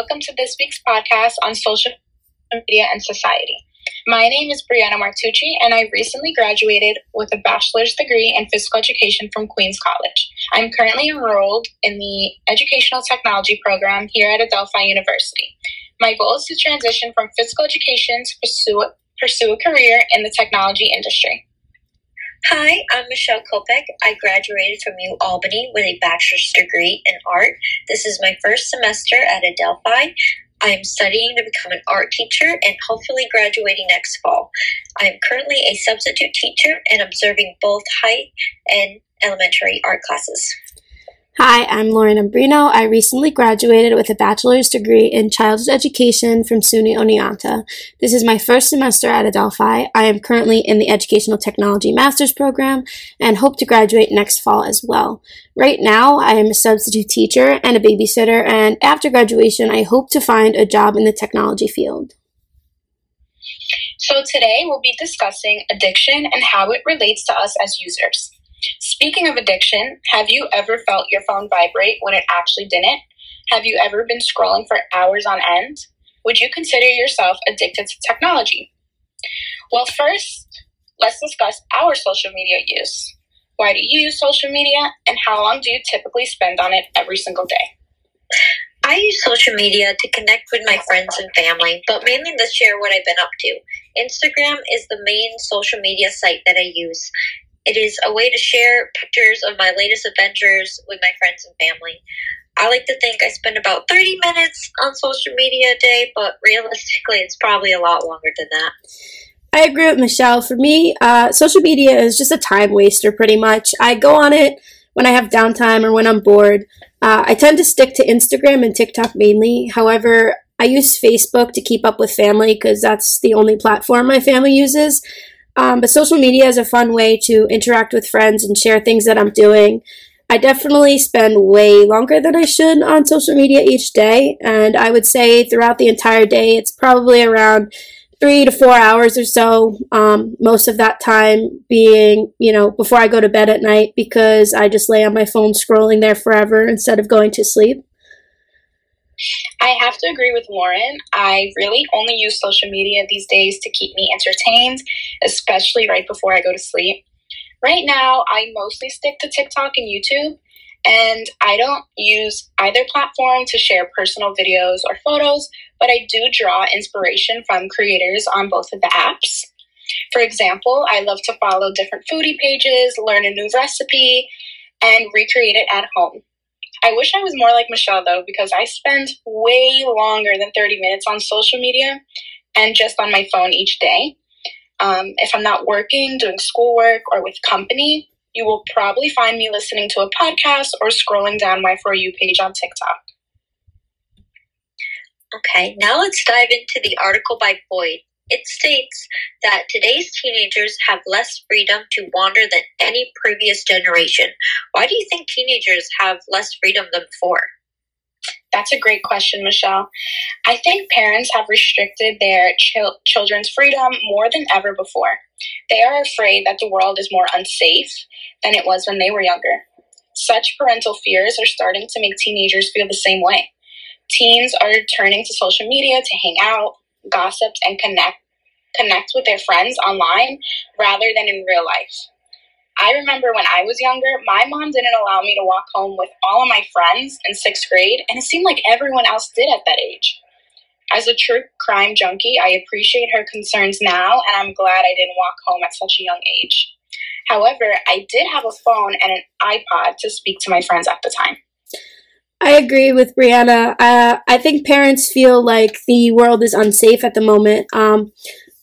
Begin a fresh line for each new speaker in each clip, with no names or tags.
welcome to this week's podcast on social media and society. My name is Brianna Martucci, and I recently graduated with a bachelor's degree in physical education from Queens College. I'm currently enrolled in the Educational Technology program here at Adelphi University. My goal is to transition from physical education to pursue, pursue a career in the technology industry.
Hi, I'm Michelle Kopek. I graduated from U Albany with a bachelor's degree in art. This is my first semester at Adelphi. I am studying to become an art teacher and hopefully graduating next fall. I am currently a substitute teacher and observing both high and elementary art classes.
Hi, I'm Lauren Ambrino. I recently graduated with a bachelor's degree in childhood education from SUNY Oneonta. This is my first semester at Adelphi. I am currently in the Educational Technology Master's Program and hope to graduate next fall as well. Right now, I am a substitute teacher and a babysitter, and after graduation, I hope to find a job in the technology field.
So, today we'll be discussing addiction and how it relates to us as users. Speaking of addiction, have you ever felt your phone vibrate when it actually didn't? Have you ever been scrolling for hours on end? Would you consider yourself addicted to technology? Well, first, let's discuss our social media use. Why do you use social media, and how long do you typically spend on it every single day?
I use social media to connect with my friends and family, but mainly to share what I've been up to. Instagram is the main social media site that I use. It is a way to share pictures of my latest adventures with my friends and family. I like to think I spend about 30 minutes on social media a day, but realistically, it's probably a lot longer than that.
I agree with Michelle. For me, uh, social media is just a time waster, pretty much. I go on it when I have downtime or when I'm bored. Uh, I tend to stick to Instagram and TikTok mainly. However, I use Facebook to keep up with family because that's the only platform my family uses. Um, but social media is a fun way to interact with friends and share things that I'm doing. I definitely spend way longer than I should on social media each day, and I would say throughout the entire day, it's probably around three to four hours or so. Um, most of that time being, you know, before I go to bed at night because I just lay on my phone scrolling there forever instead of going to sleep.
I have to agree with Lauren. I really only use social media these days to keep me entertained, especially right before I go to sleep. Right now, I mostly stick to TikTok and YouTube, and I don't use either platform to share personal videos or photos, but I do draw inspiration from creators on both of the apps. For example, I love to follow different foodie pages, learn a new recipe, and recreate it at home. I wish I was more like Michelle though, because I spend way longer than 30 minutes on social media and just on my phone each day. Um, if I'm not working, doing schoolwork, or with company, you will probably find me listening to a podcast or scrolling down my For You page on TikTok.
Okay, now let's dive into the article by Boyd. It states that today's teenagers have less freedom to wander than any previous generation. Why do you think teenagers have less freedom than before?
That's a great question, Michelle. I think parents have restricted their chil- children's freedom more than ever before. They are afraid that the world is more unsafe than it was when they were younger. Such parental fears are starting to make teenagers feel the same way. Teens are turning to social media to hang out, gossip, and connect connect with their friends online rather than in real life. I remember when I was younger, my mom didn't allow me to walk home with all of my friends in sixth grade, and it seemed like everyone else did at that age. As a true crime junkie, I appreciate her concerns now, and I'm glad I didn't walk home at such a young age. However, I did have a phone and an iPod to speak to my friends at the time.
I agree with Brianna. Uh, I think parents feel like the world is unsafe at the moment. Um,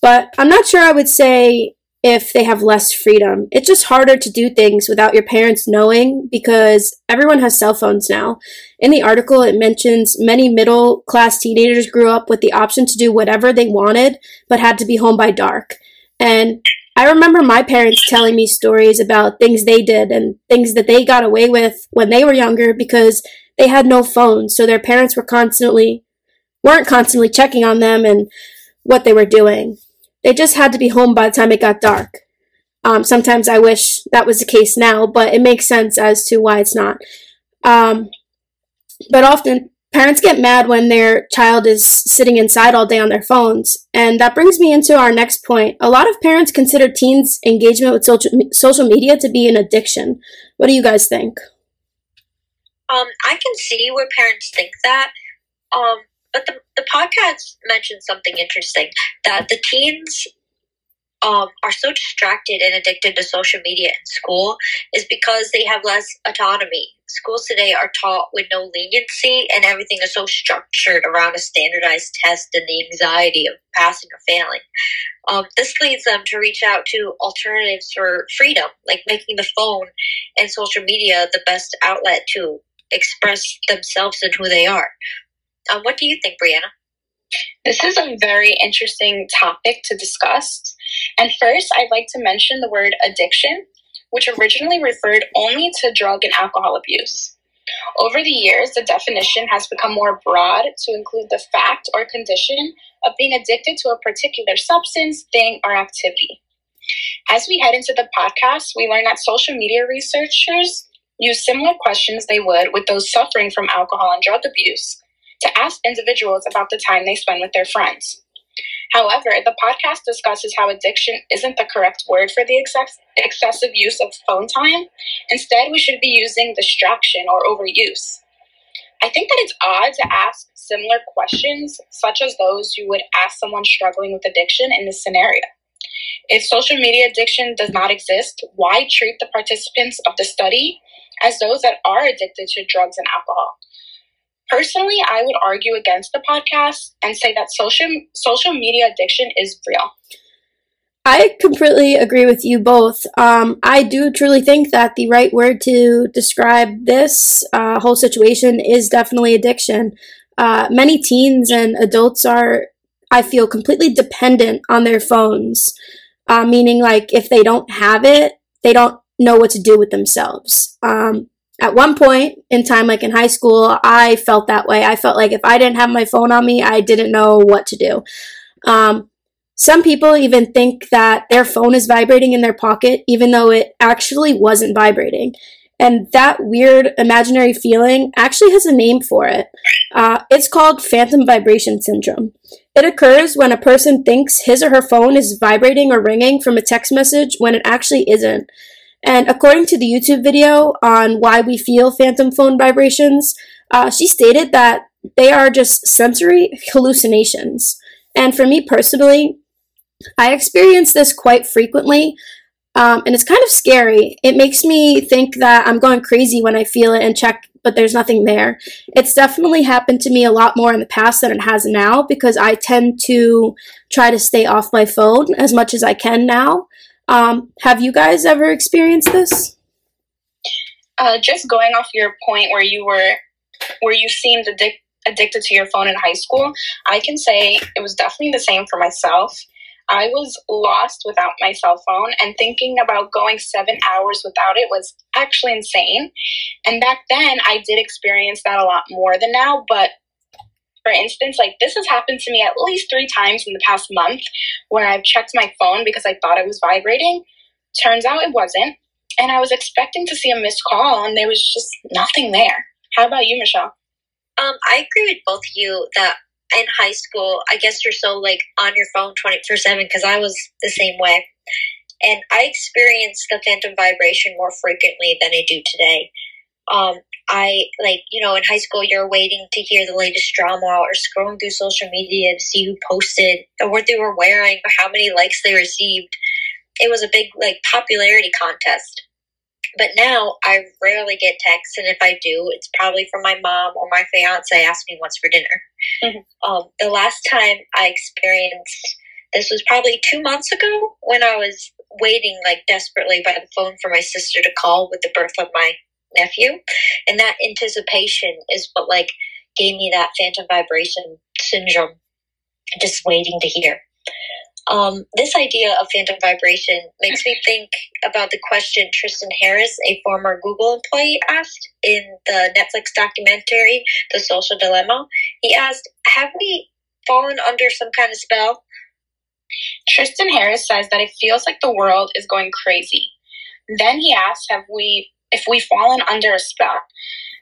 but I'm not sure I would say if they have less freedom. It's just harder to do things without your parents knowing because everyone has cell phones now. In the article, it mentions many middle class teenagers grew up with the option to do whatever they wanted but had to be home by dark. And I remember my parents telling me stories about things they did and things that they got away with when they were younger because they had no phones. So their parents were constantly, weren't constantly checking on them and what they were doing. They just had to be home by the time it got dark. Um, sometimes I wish that was the case now, but it makes sense as to why it's not. Um, but often, parents get mad when their child is sitting inside all day on their phones. And that brings me into our next point. A lot of parents consider teens' engagement with social, social media to be an addiction. What do you guys think?
Um, I can see where parents think that. Um, but the, the podcast mentioned something interesting that the teens um, are so distracted and addicted to social media in school is because they have less autonomy. Schools today are taught with no leniency, and everything is so structured around a standardized test and the anxiety of passing or failing. Um, this leads them to reach out to alternatives for freedom, like making the phone and social media the best outlet to express themselves and who they are. Um, what do you think, Brianna?
This is a very interesting topic to discuss. And first, I'd like to mention the word addiction, which originally referred only to drug and alcohol abuse. Over the years, the definition has become more broad to include the fact or condition of being addicted to a particular substance, thing, or activity. As we head into the podcast, we learn that social media researchers use similar questions they would with those suffering from alcohol and drug abuse to ask individuals about the time they spend with their friends. However, the podcast discusses how addiction isn't the correct word for the excess- excessive use of phone time. Instead, we should be using distraction or overuse. I think that it's odd to ask similar questions, such as those you would ask someone struggling with addiction in this scenario. If social media addiction does not exist, why treat the participants of the study as those that are addicted to drugs and alcohol? Personally, I would argue against the podcast and say that social social media addiction is real.
I completely agree with you both. Um, I do truly think that the right word to describe this uh, whole situation is definitely addiction. Uh, many teens and adults are, I feel, completely dependent on their phones, uh, meaning like if they don't have it, they don't know what to do with themselves. Um, at one point in time, like in high school, I felt that way. I felt like if I didn't have my phone on me, I didn't know what to do. Um, some people even think that their phone is vibrating in their pocket, even though it actually wasn't vibrating. And that weird imaginary feeling actually has a name for it. Uh, it's called phantom vibration syndrome. It occurs when a person thinks his or her phone is vibrating or ringing from a text message when it actually isn't. And according to the YouTube video on why we feel phantom phone vibrations, uh, she stated that they are just sensory hallucinations. And for me personally, I experience this quite frequently, um, and it's kind of scary. It makes me think that I'm going crazy when I feel it and check, but there's nothing there. It's definitely happened to me a lot more in the past than it has now because I tend to try to stay off my phone as much as I can now. Um, have you guys ever experienced this?
Uh, just going off your point where you were, where you seemed addic- addicted to your phone in high school, I can say it was definitely the same for myself. I was lost without my cell phone, and thinking about going seven hours without it was actually insane. And back then, I did experience that a lot more than now, but for instance, like this has happened to me at least three times in the past month where I've checked my phone because I thought it was vibrating. Turns out it wasn't. And I was expecting to see a missed call and there was just nothing there. How about you, Michelle?
Um, I agree with both of you that in high school, I guess you're so like on your phone 24 7 because I was the same way. And I experienced the phantom vibration more frequently than I do today um, I like you know in high school you're waiting to hear the latest drama or scrolling through social media to see who posted or what they were wearing or how many likes they received. It was a big like popularity contest. But now I rarely get texts, and if I do, it's probably from my mom or my fiance asking me what's for dinner. Mm-hmm. Um, the last time I experienced this was probably two months ago when I was waiting like desperately by the phone for my sister to call with the birth of my nephew. And that anticipation is what like gave me that phantom vibration syndrome, just waiting to hear. Um, this idea of phantom vibration makes me think about the question Tristan Harris, a former Google employee, asked in the Netflix documentary, The Social Dilemma. He asked, Have we fallen under some kind of spell?
Tristan Harris says that it feels like the world is going crazy. Then he asks, Have we if we've fallen under a spell.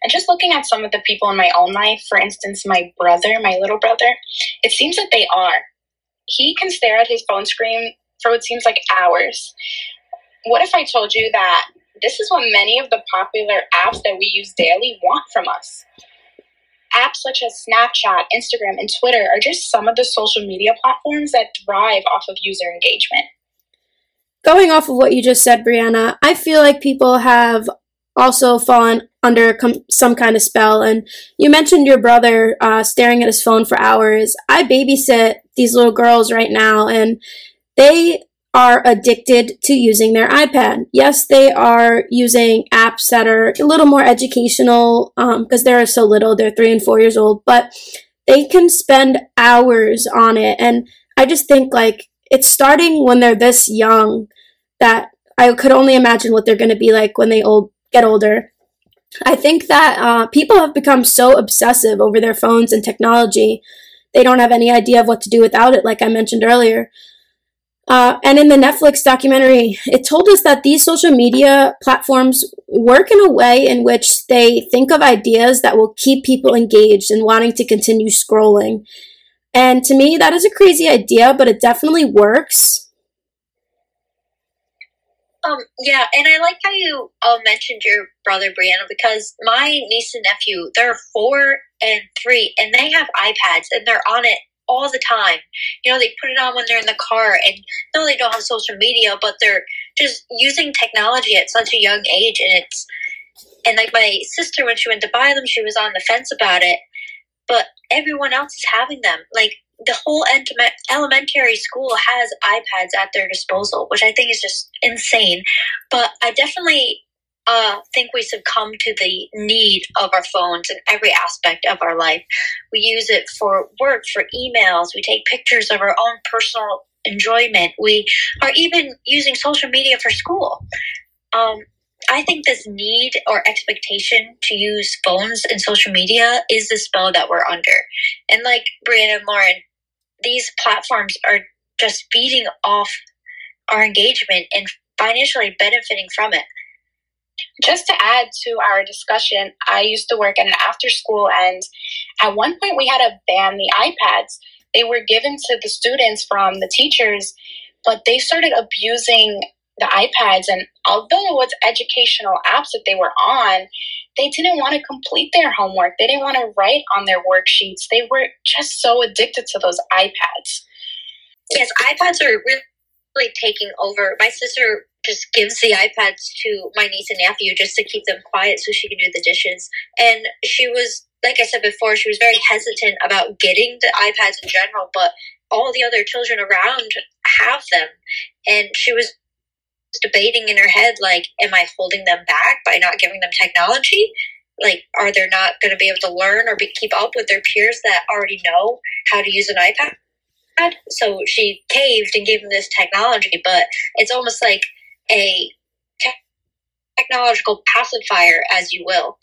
And just looking at some of the people in my own life, for instance, my brother, my little brother, it seems that they are. He can stare at his phone screen for what seems like hours. What if I told you that this is what many of the popular apps that we use daily want from us? Apps such as Snapchat, Instagram, and Twitter are just some of the social media platforms that thrive off of user engagement.
Going off of what you just said, Brianna, I feel like people have also fallen under com- some kind of spell. And you mentioned your brother uh, staring at his phone for hours. I babysit these little girls right now, and they are addicted to using their iPad. Yes, they are using apps that are a little more educational because um, they're so little, they're three and four years old, but they can spend hours on it. And I just think like it's starting when they're this young that I could only imagine what they're going to be like when they old get older. I think that uh, people have become so obsessive over their phones and technology, they don't have any idea of what to do without it, like I mentioned earlier. Uh, and in the Netflix documentary, it told us that these social media platforms work in a way in which they think of ideas that will keep people engaged and wanting to continue scrolling. And to me, that is a crazy idea, but it definitely works.
Um, yeah, and I like how you uh, mentioned your brother Brianna because my niece and nephew, they're four and three, and they have iPads and they're on it all the time. You know, they put it on when they're in the car, and no, they don't have social media, but they're just using technology at such a young age, and it's and like my sister when she went to buy them, she was on the fence about it, but everyone else is having them. Like the whole elementary school has iPads at their disposal, which I think is just insane. But I definitely uh, think we succumb to the need of our phones in every aspect of our life. We use it for work, for emails, we take pictures of our own personal enjoyment. We are even using social media for school. Um, I think this need or expectation to use phones and social media is the spell that we're under. And like Brianna and Lauren, these platforms are just feeding off our engagement and financially benefiting from it.
Just to add to our discussion, I used to work at an after school, and at one point we had to ban the iPads. They were given to the students from the teachers, but they started abusing the iPads. And although it was educational apps that they were on, they didn't want to complete their homework. They didn't want to write on their worksheets. They were just so addicted to those iPads.
Yes, iPads are really taking over. My sister just gives the iPads to my niece and nephew just to keep them quiet so she can do the dishes. And she was, like I said before, she was very hesitant about getting the iPads in general, but all the other children around have them. And she was debating in her head, like, am I holding them back by not giving them technology? Like, are they not going to be able to learn or be, keep up with their peers that already know how to use an iPad? So she caved and gave them this technology, but it's almost like a technological pacifier, as you will.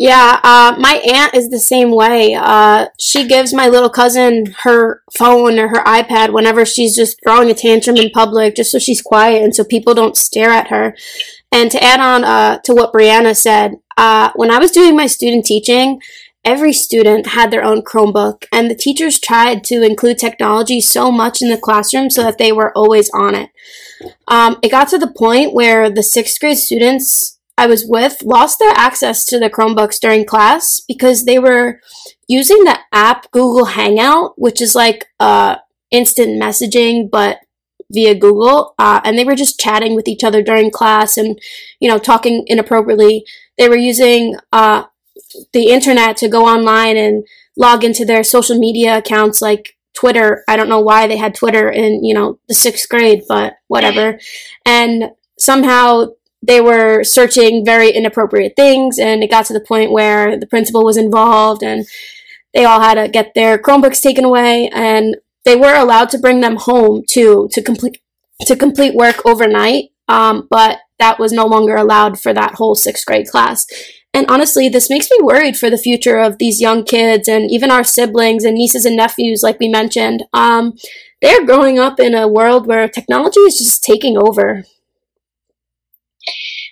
Yeah, uh, my aunt is the same way. Uh, she gives my little cousin her phone or her iPad whenever she's just throwing a tantrum in public, just so she's quiet and so people don't stare at her. And to add on uh, to what Brianna said, uh, when I was doing my student teaching, every student had their own Chromebook, and the teachers tried to include technology so much in the classroom so that they were always on it. Um, it got to the point where the sixth grade students I was with lost their access to the Chromebooks during class because they were using the app Google Hangout, which is like uh, instant messaging, but via Google, uh, and they were just chatting with each other during class and, you know, talking inappropriately. They were using uh, the internet to go online and log into their social media accounts like Twitter. I don't know why they had Twitter in, you know, the sixth grade, but whatever. And somehow they were searching very inappropriate things and it got to the point where the principal was involved and they all had to get their Chromebooks taken away and they were allowed to bring them home too to complete to complete work overnight. Um, but that was no longer allowed for that whole sixth grade class. And honestly, this makes me worried for the future of these young kids and even our siblings and nieces and nephews, like we mentioned. Um, they're growing up in a world where technology is just taking over.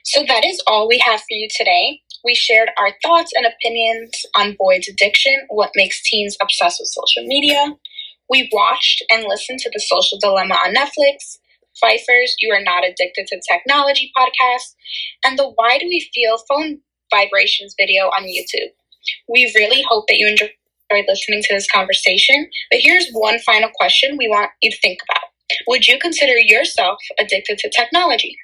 So that is all we have for you today. We shared our thoughts and opinions on Boyd's addiction, what makes teens obsessed with social media. We watched and listened to The Social Dilemma on Netflix, Pfeiffer's You Are Not Addicted to Technology podcast, and the Why Do We Feel Phone Vibrations video on YouTube. We really hope that you enjoyed listening to this conversation, but here's one final question we want you to think about. Would you consider yourself addicted to technology?